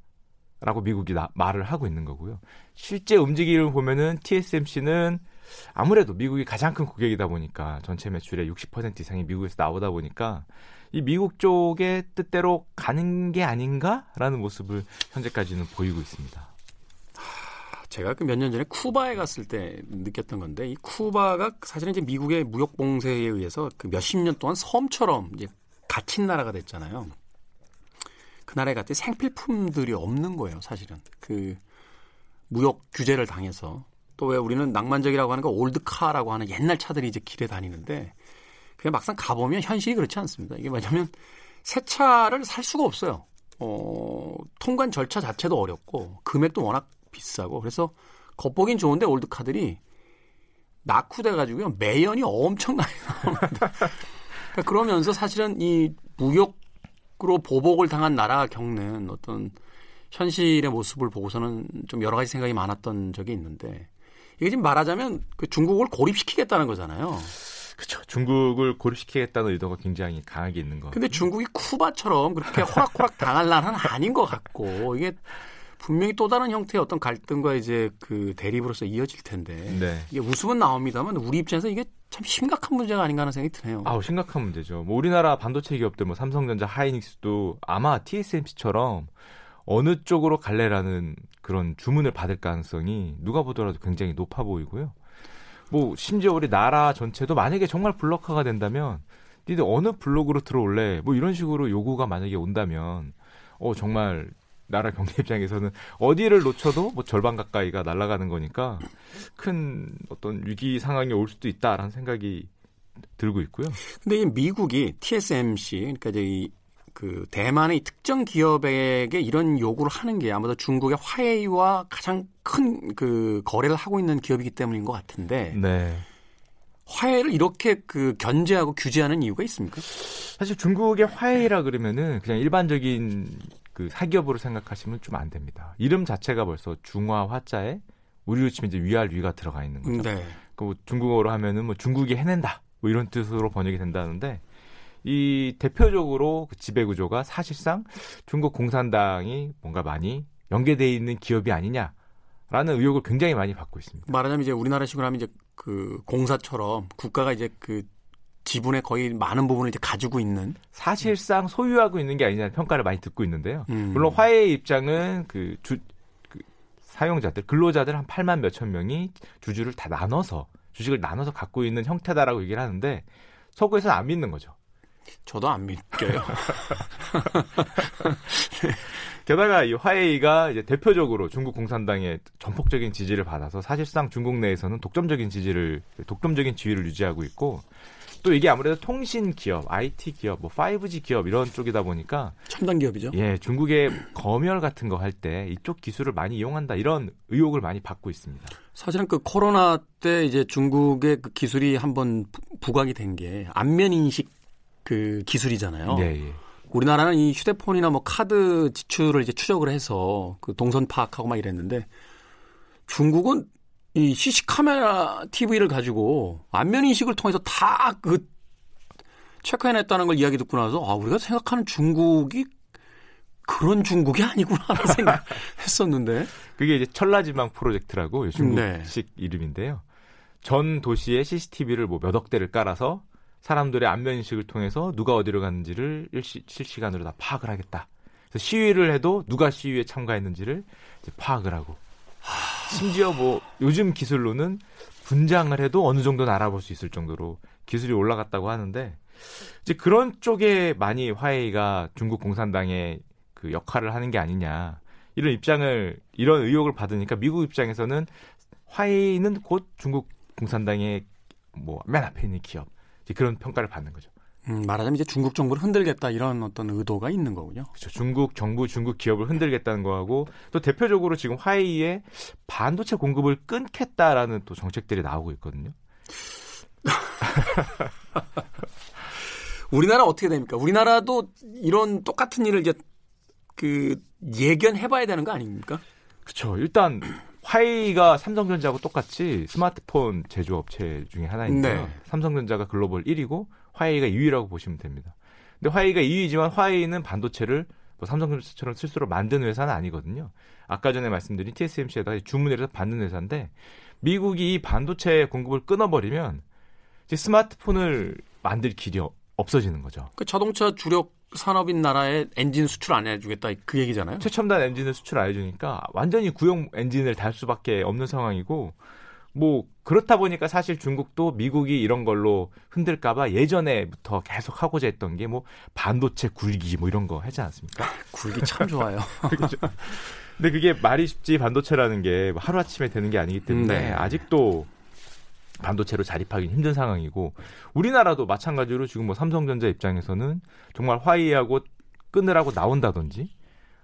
라고 미국이 나- 말을 하고 있는 거고요. 실제 움직임을 보면은 TSMC는 아무래도 미국이 가장 큰 고객이다 보니까 전체 매출의 60% 이상이 미국에서 나오다 보니까 이 미국 쪽의 뜻대로 가는 게 아닌가라는 모습을 현재까지는 보이고 있습니다. 제가 그 몇 년 전에 쿠바에 갔을 때 느꼈던 건데 이 쿠바가 사실은 이제 미국의 무역 봉쇄에 의해서 그 몇십 년 동안 섬처럼 이제 갇힌 나라가 됐잖아요. 그 나라에 갔더니 생필품들이 없는 거예요, 사실은. 그 무역 규제를 당해서 또 왜 우리는 낭만적이라고 하는 거 올드카라고 하는 옛날 차들이 이제 길에 다니는데 그냥 막상 가보면 현실이 그렇지 않습니다. 이게 뭐냐면 새 차를 살 수가 없어요. 어, 통관 절차 자체도 어렵고 금액도 워낙 비싸고 그래서 겉보긴 좋은데 올드카들이 낙후돼 가지고요 매연이 엄청나게 나옵니다. 그러니까 그러면서 사실은 이 무역으로 보복을 당한 나라가 겪는 어떤 현실의 모습을 보고서는 좀 여러 가지 생각이 많았던 적이 있는데 이게 지금 말하자면 그 중국을 고립시키겠다는 거잖아요. 그렇죠. 중국을 고립시키겠다는 의도가 굉장히 강하게 있는 거. 근데 중국이 쿠바처럼 그렇게 호락호락 당할 나라는 아닌 것 같고 이게 분명히 또 다른 형태의 어떤 갈등과 이제 그 대립으로서 이어질 텐데 네. 이게 웃음은 나옵니다만 우리 입장에서 이게 참 심각한 문제가 아닌가 하는 생각이 드네요. 아우 심각한 문제죠. 뭐 우리나라 반도체 기업들 뭐 삼성전자, 하이닉스도 아마 TSMC처럼 어느 쪽으로 갈래라는 그런 주문을 받을 가능성이 누가 보더라도 굉장히 높아 보이고요. 뭐 심지어 우리 나라 전체도 만약에 정말 블록화가 된다면 니들 어느 블록으로 들어올래? 뭐 이런 식으로 요구가 만약에 온다면 어 정말 나라 경제 입장에서는 어디를 놓쳐도 뭐 절반 가까이가 날아가는 거니까 큰 어떤 위기 상황이 올 수도 있다라는 생각이 들고 있고요. 근데 이 미국이 TSMC 그러니까 이제 이 그 대만의 특정 기업에게 이런 요구를 하는 게 아무래도 중국의 화웨이와 가장 큰 그 거래를 하고 있는 기업이기 때문인 것 같은데 네. 화웨이를 이렇게 그 견제하고 규제하는 이유가 있습니까? 사실 중국의 화웨이라 그러면은 그냥 일반적인 그 사기업으로 생각하시면 좀 안 됩니다. 이름 자체가 벌써 중화 화자에 우리로 치면 이제 위알 위가 들어가 있는 거죠. 네. 그 중국어로 하면은 뭐 중국이 해낸다 뭐 이런 뜻으로 번역이 된다는데 이 대표적으로 그 지배 구조가 사실상 중국 공산당이 뭔가 많이 연계돼 있는 기업이 아니냐 라는 의혹을 굉장히 많이 받고 있습니다. 말하자면 이제 우리나라식으로 하면 이제 그 공사처럼 국가가 이제 그 지분의 거의 많은 부분을 이제 가지고 있는 사실상 소유하고 있는 게 아니냐는 평가를 많이 듣고 있는데요. 음. 물론 화해의 입장은 그 주, 그 사용자들, 근로자들 한 8만 몇천 명이 주주를 다 나눠서 주식을 나눠서 갖고 있는 형태다라고 얘기를 하는데 서구에서는 안 믿는 거죠. 저도 안 믿겨요. 게다가 이 화웨이가 이제 대표적으로 중국 공산당의 전폭적인 지지를 받아서 사실상 중국 내에서는 독점적인 지지를 독점적인 지위를 유지하고 있고 또 이게 아무래도 통신 기업, IT 기업, 뭐 5G 기업 이런 쪽이다 보니까 첨단 기업이죠. 예, 중국의 검열 같은 거 할 때 이쪽 기술을 많이 이용한다 이런 의혹을 많이 받고 있습니다. 사실은 그 코로나 때 이제 중국의 그 기술이 한번 부- 부각이 된 게 안면 인식 그 기술이잖아요. 예, 예. 우리나라는 이 휴대폰이나 뭐 카드 지출을 이제 추적을 해서 그 동선 파악하고 막 이랬는데 중국은 이 CC 카메라 TV를 가지고 안면 인식을 통해서 다 그 체크해냈다는 걸 이야기 듣고 나서 아 우리가 생각하는 중국이 그런 중국이 아니구나 하는 생각했었는데 그게 이제 천라지망 프로젝트라고 네. 중국식 이름인데요. 전 도시에 CCTV를 뭐 몇 억 대를 깔아서 사람들의 안면 인식을 통해서 누가 어디로 갔는지를 일시, 실시간으로 다 파악을 하겠다. 그래서 시위를 해도 누가 시위에 참가했는지를 파악을 하고. 심지어 뭐 요즘 기술로는 분장을 해도 어느 정도는 알아볼 수 있을 정도로 기술이 올라갔다고 하는데 이제 그런 쪽에 많이 화웨이가 중국 공산당의 그 역할을 하는 게 아니냐. 이런 입장을 이런 의혹을 받으니까 미국 입장에서는 화웨이는 곧 중국 공산당의 뭐 맨 앞에 있는 기업 그런 평가를 받는 거죠. 음, 말하자면 이제 중국 정부를 흔들겠다 이런 어떤 의도가 있는 거군요. 그렇죠. 중국 정부, 중국 기업을 흔들겠다는 거하고 또 대표적으로 지금 화웨이에 반도체 공급을 끊겠다라는 또 정책들이 나오고 있거든요. 우리나라 어떻게 됩니까? 우리나라도 이런 똑같은 일을 이제 그 예견해봐야 되는 거 아닙니까? 그렇죠. 일단 화웨이가 삼성전자하고 똑같이 스마트폰 제조업체 중에 하나인데요. 네. 삼성전자가 글로벌 1위고 화웨이가 2위라고 보시면 됩니다. 근데 화웨이가 2위지만 화웨이는 반도체를 뭐 삼성전자처럼 스스로 만드는 회사는 아니거든요. 아까 전에 말씀드린 TSMC에다가 주문을 해서 받는 회사인데 미국이 이 반도체 공급을 끊어버리면 스마트폰을 만들 길이 없어지는 거죠. 그 자동차 주력 산업인 나라에 엔진 수출 안 해주겠다 그 얘기잖아요. 최첨단 엔진을 수출 안 해주니까 완전히 구형 엔진을 달 수밖에 없는 상황이고 뭐 그렇다 보니까 사실 중국도 미국이 이런 걸로 흔들까봐 예전에부터 계속 하고자 했던 게 뭐 반도체 굴기 뭐 이런 거 하지 않습니까? 굴기 참 좋아요. 근데 그게 말이 쉽지 반도체라는 게 하루 아침에 되는 게 아니기 때문에 네. 아직도 반도체로 자립하기 힘든 상황이고 우리나라도 마찬가지로 지금 뭐 삼성전자 입장에서는 정말 화이하고 끊으라고 나온다든지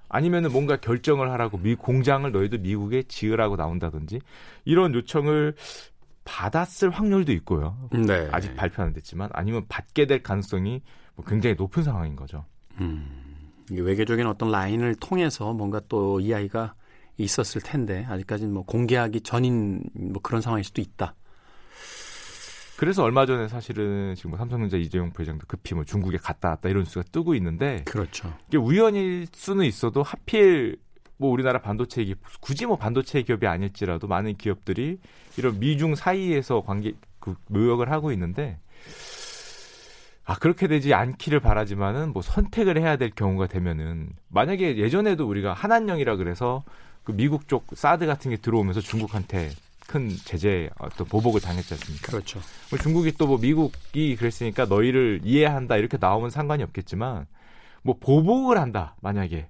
아니면은 뭔가 결정을 하라고 미 공장을 너희도 미국에 지으라고 나온다든지 이런 요청을 받았을 확률도 있고요. 네. 아직 발표는 됐지만 아니면 받게 될 가능성이 뭐 굉장히 높은 상황인 거죠. 음. 외교적인 어떤 라인을 통해서 뭔가 또이 아이가 있었을 텐데 아직까지는 뭐 공개하기 전인 뭐 그런 상황일 수도 있다. 그래서 얼마 전에 사실은 지금 뭐 삼성전자 이재용 부회장도 급히 뭐 중국에 갔다 왔다 이런 수가 뜨고 있는데 그렇죠. 이게 우연일 수는 있어도 하필 뭐 우리나라 반도체 기업 굳이 뭐 반도체 기업이 아닐지라도 많은 기업들이 이런 미중 사이에서 관계 그 묘역을 하고 있는데 아 그렇게 되지 않기를 바라지만은 뭐 선택을 해야 될 경우가 되면은 만약에 예전에도 우리가 한한령이라 그래서 그 미국 쪽 사드 같은 게 들어오면서 중국한테 큰 제재 어떤 보복을 당했지 않습니까? 그렇죠. 뭐 중국이 또 뭐 미국이 그랬으니까 너희를 이해한다 이렇게 나오면 상관이 없겠지만 뭐 보복을 한다 만약에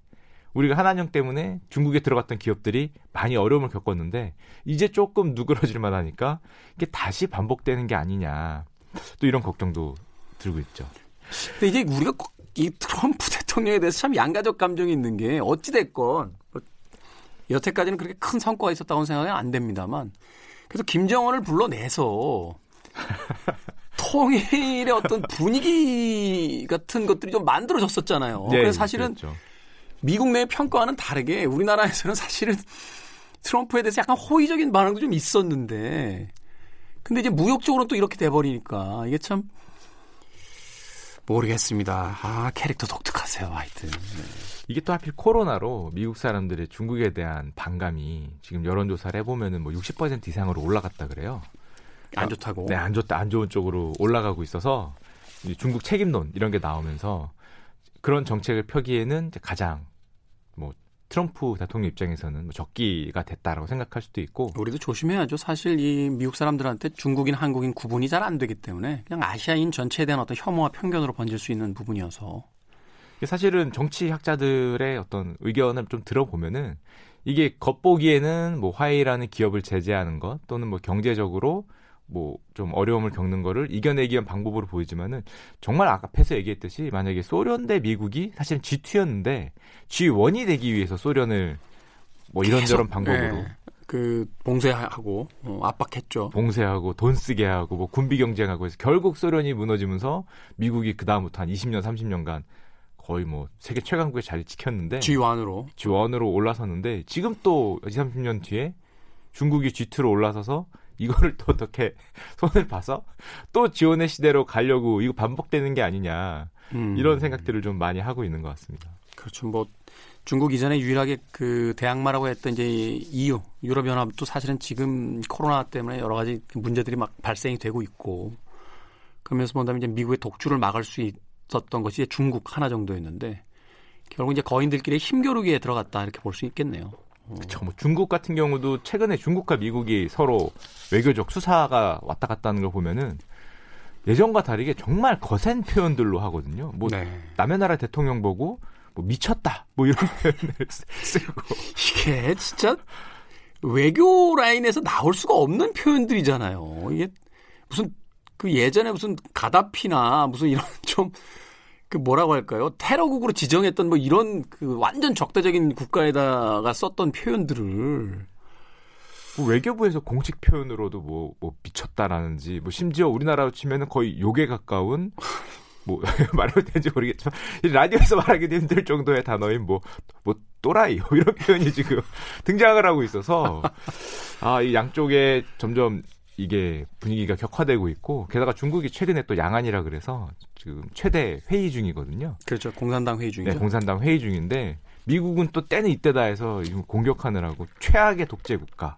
우리가 한한령 때문에 중국에 들어갔던 기업들이 많이 어려움을 겪었는데 이제 조금 누그러질 만하니까 이게 다시 반복되는 게 아니냐 또 이런 걱정도 들고 있죠. 근데 이게 우리가 이 트럼프 대통령에 대해서 참 양가적 감정이 있는 게 어찌 됐건 여태까지는 그렇게 큰 성과가 있었다고 생각은 안 됩니다만 그래서 김정은을 불러내서 통일의 어떤 분위기 같은 것들이 좀 만들어졌었잖아요. 네, 그래서 사실은 그렇죠. 미국 내 평가와는 다르게 우리나라에서는 사실은 트럼프에 대해서 약간 호의적인 반응도 좀 있었는데 근데 이제 무역적으로 또 이렇게 돼버리니까 이게 참 모르겠습니다. 아 캐릭터 독특하세요, 하여튼. 네. 이게 또 하필 코로나로 미국 사람들의 중국에 대한 반감이 지금 여론조사를 해보면은 뭐 60% 이상으로 올라갔다 그래요. 안 좋다고? 네, 안 좋다, 안 좋은 쪽으로 올라가고 있어서 중국 책임론 이런 게 나오면서 그런 정책을 펴기에는 가장 뭐 트럼프 대통령 입장에서는 뭐 적기가 됐다라고 생각할 수도 있고 우리도 조심해야죠. 사실 이 미국 사람들한테 중국인, 한국인 구분이 잘 안 되기 때문에 그냥 아시아인 전체에 대한 어떤 혐오와 편견으로 번질 수 있는 부분이어서 사실은 정치학자들의 어떤 의견을 좀 들어보면은 이게 겉보기에는 뭐 화해라는 기업을 제재하는 것 또는 뭐 경제적으로 뭐 좀 어려움을 겪는 거를 이겨내기 위한 방법으로 보이지만은 정말 아까 패서 얘기했듯이 만약에 소련 대 미국이 사실은 G2였는데 G1이 되기 위해서 소련을 뭐 이런저런 방법으로 네. 그 봉쇄하고 어, 압박했죠. 봉쇄하고 돈 쓰게 하고 뭐 군비 경쟁하고 해서 결국 소련이 무너지면서 미국이 그 다음부터 한 20년 30년간 거의 뭐 세계 최강국에 자리 지켰는데 G1으로 G1으로 올라섰는데 지금 또 20, 30년 뒤에 중국이 G2로 올라서서 이거를 또 어떻게 손을 봐서 또 지원의 시대로 가려고 이거 반복되는 게 아니냐 음. 이런 생각들을 좀 많이 하고 있는 것 같습니다. 그렇죠. 뭐 중국 이전에 유일하게 그 대항마라고 했던 이제 EU 유럽 연합도 사실은 지금 코로나 때문에 여러 가지 문제들이 막 발생이 되고 있고 그러면서 본다면 이제 미국의 독주를 막을 수 있, 있었던 것이 중국 하나 정도였는데 결국 이제 거인들끼리 힘겨루기에 들어갔다 이렇게 볼 수 있겠네요. 그렇죠. 뭐 중국 같은 경우도 최근에 중국과 미국이 서로 외교적 수사가 왔다 갔다 하는 걸 보면은 예전과 다르게 정말 거센 표현들로 하거든요. 뭐 네. 남의 나라 대통령 보고 뭐 미쳤다 뭐 이런 표현을 쓰고 이게 진짜 외교 라인에서 나올 수가 없는 표현들이잖아요. 이게 무슨 그 예전에 무슨 가다피나 무슨 이런 좀 그 뭐라고 할까요? 테러국으로 지정했던 뭐 이런 그 완전 적대적인 국가에다가 썼던 표현들을 뭐 외교부에서 공식 표현으로도 뭐, 뭐 미쳤다라는지 뭐 심지어 우리나라로 치면은 거의 욕에 가까운 뭐 말해도 되는지 모르겠지만 라디오에서 말하기도 힘들 정도의 단어인 뭐뭐 뭐 또라이 뭐 이런 표현이 지금 등장을 하고 있어서 아 이 양쪽에 점점 이게 분위기가 격화되고 있고 게다가 중국이 최근에 또 양안이라 그래서 지금 최대 회의 중이거든요. 그렇죠. 공산당 회의 중이죠. 네, 공산당 회의 중인데 미국은 또 때는 이때다 해서 공격하느라고 최악의 독재 국가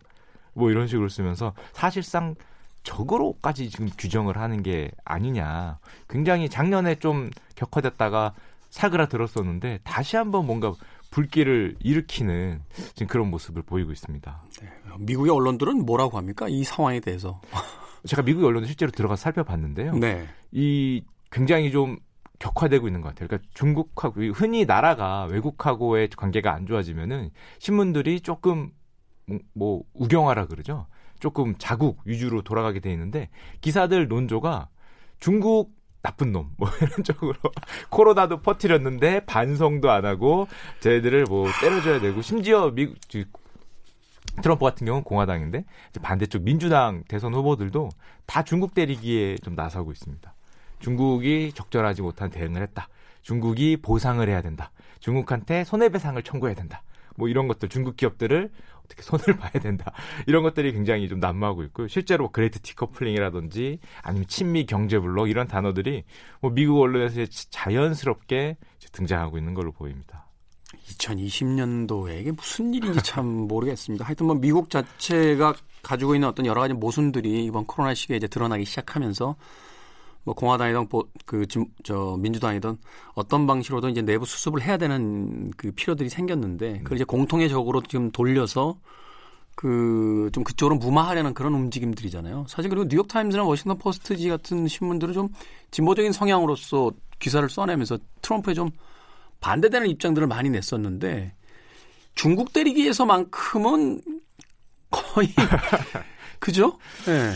뭐 이런 식으로 쓰면서 사실상 적으로까지 지금 규정을 하는 게 아니냐. 굉장히 작년에 좀 격화됐다가 사그라들었었는데 다시 한번 뭔가 불길을 일으키는 지금 그런 모습을 보이고 있습니다. 네, 미국의 언론들은 뭐라고 합니까? 이 상황에 대해서. 제가 미국 언론을 실제로 들어가서 살펴봤는데요. 네. 이 굉장히 좀 격화되고 있는 것 같아요. 그러니까 중국하고 흔히 나라가 외국하고의 관계가 안 좋아지면은 신문들이 조금 뭐 우경화라 그러죠. 조금 자국 위주로 돌아가게 돼 있는데 기사들 논조가 중국 나쁜 놈, 뭐 이런 쪽으로 코로나도 퍼뜨렸는데 반성도 안 하고 쟤들을 뭐 때려줘야 되고 심지어 미국 트럼프 같은 경우는 공화당인데 반대쪽 민주당 대선 후보들도 다 중국 때리기에 좀 나서고 있습니다. 중국이 적절하지 못한 대응을 했다. 중국이 보상을 해야 된다. 중국한테 손해배상을 청구해야 된다. 뭐 이런 것들 중국 기업들을 어떻게 손을 봐야 된다. 이런 것들이 굉장히 좀 난무하고 있고요. 실제로 great decoupling이라든지 아니면 친미 경제 블록 이런 단어들이 뭐 미국 언론에서 자연스럽게 등장하고 있는 걸로 보입니다. 2020년도에 이게 무슨 일인지 참 모르겠습니다. 하여튼 뭐 미국 자체가 가지고 있는 어떤 여러 가지 모순들이 이번 코로나 시기에 이제 드러나기 시작하면서 뭐 공화당이든 그저 민주당이든 어떤 방식으로든 이제 내부 수습을 해야 되는 그 필요들이 생겼는데 그걸 이제 공통의 적으로 지금 돌려서 그 좀 그쪽으로 무마하려는 그런 움직임들이잖아요. 사실 그리고 뉴욕 타임즈나 워싱턴 포스트지 같은 신문들은 좀 진보적인 성향으로서 기사를 써내면서 트럼프에 좀 반대되는 입장들을 많이 냈었는데 중국 때리기에서만큼은 거의 그죠? 예. 네.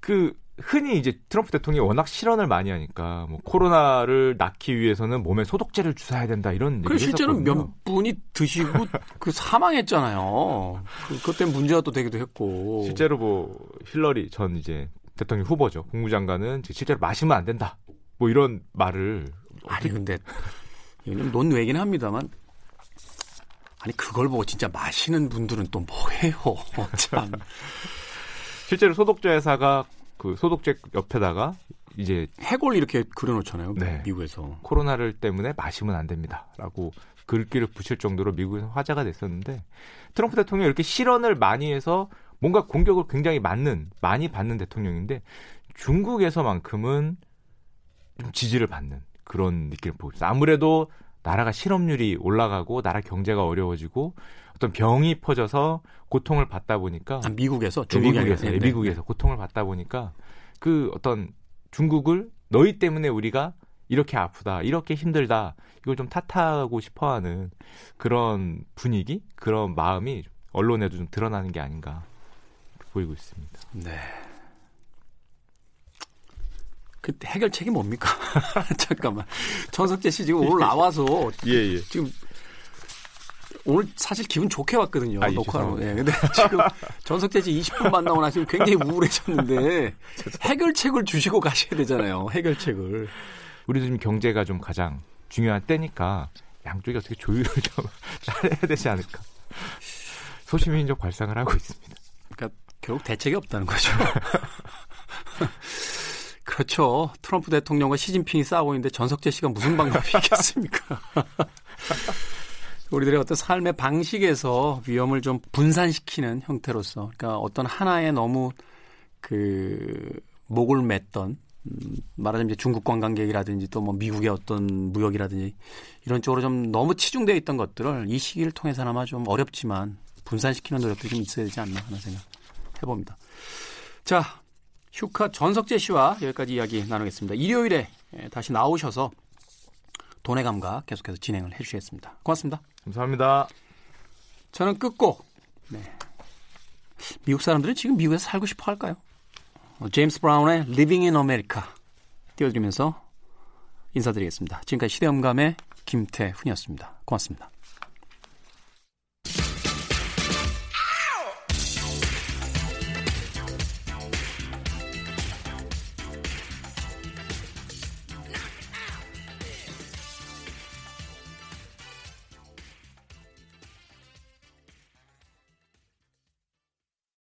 그 흔히 이제 트럼프 대통령이 워낙 실언을 많이 하니까 뭐 코로나를 낳기 위해서는 몸에 소독제를 주사해야 된다 이런 얘기를 실제로 몇 분이 드시고 그 사망했잖아요. 그, 때문에 문제가 또 되기도 했고. 실제로 뭐 힐러리 전 이제 대통령 후보죠. 국무장관은 실제로 마시면 안 된다. 뭐 이런 말을 아니 근데 이건 논외긴 합니다만 아니 그걸 보고 진짜 마시는 분들은 또 뭐해요? 참. 실제로 소독제 회사가 그 소독제 옆에다가 이제 해골 이렇게 그려놓잖아요. 네. 미국에서 코로나를 때문에 마시면 안 됩니다라고 글귀를 붙일 정도로 미국에서 화제가 됐었는데 트럼프 대통령이 이렇게 실언을 많이 해서 뭔가 공격을 굉장히 맞는 많이 받는 대통령인데 중국에서만큼은 좀 지지를 받는 그런 느낌을 보고 있어요. 아무래도 나라가 실업률이 올라가고 나라 경제가 어려워지고 어떤 병이 퍼져서 고통을 받다 보니까 아, 미국에서 네, 미국에서 네, 미국에서 고통을 받다 보니까 그 어떤 중국을 너희 때문에 우리가 이렇게 아프다 이렇게 힘들다 이걸 좀 탓하고 싶어 하는 그런 분위기 그런 마음이 언론에도 좀 드러나는 게 아닌가 보이고 있습니다. 네. 그 해결책이 뭡니까? 잠깐만. 전석재 씨 지금 오늘 나와서 예, 예. 지금 오늘 사실 기분 좋게 왔거든요. 아, 예, 녹화로. 예. 근데 지금 전석재 씨 20분 만나고 나시면 굉장히 우울해졌는데 해결책을 주시고 가셔야 되잖아요. 해결책을. 우리도 지금 경제가 좀 가장 중요한 때니까 양쪽이 어떻게 조율을 좀 잘해야 되지 않을까. 소시민적 발상을 하고 있습니다. 그러니까 결국 대책이 없다는 거죠. 그렇죠. 트럼프 대통령과 시진핑이 싸우고 있는데 전석재 씨가 무슨 방법이 있겠습니까? 우리들의 어떤 삶의 방식에서 위험을 좀 분산시키는 형태로서, 그러니까 어떤 하나에 너무 그 목을 맸던 음, 말하자면 중국 관광객이라든지 또 뭐 미국의 어떤 무역이라든지 이런 쪽으로 좀 너무 치중되어 있던 것들을 이 시기를 통해서나마 좀 어렵지만 분산시키는 노력들이 좀 있어야 되지 않나 하는 생각 해봅니다. 자, 휴카 전석재 씨와 여기까지 이야기 나누겠습니다. 일요일에 예, 다시 나오셔서 돈의 감각 계속해서 진행을 해주시겠습니다. 고맙습니다. 감사합니다. 저는 끝곡. 네. 미국 사람들은 지금 미국에서 살고 싶어 할까요? 어, 제임스 브라운의 Living in America 띄워드리면서 인사드리겠습니다. 지금까지 시대음감의 김태훈이었습니다. 고맙습니다.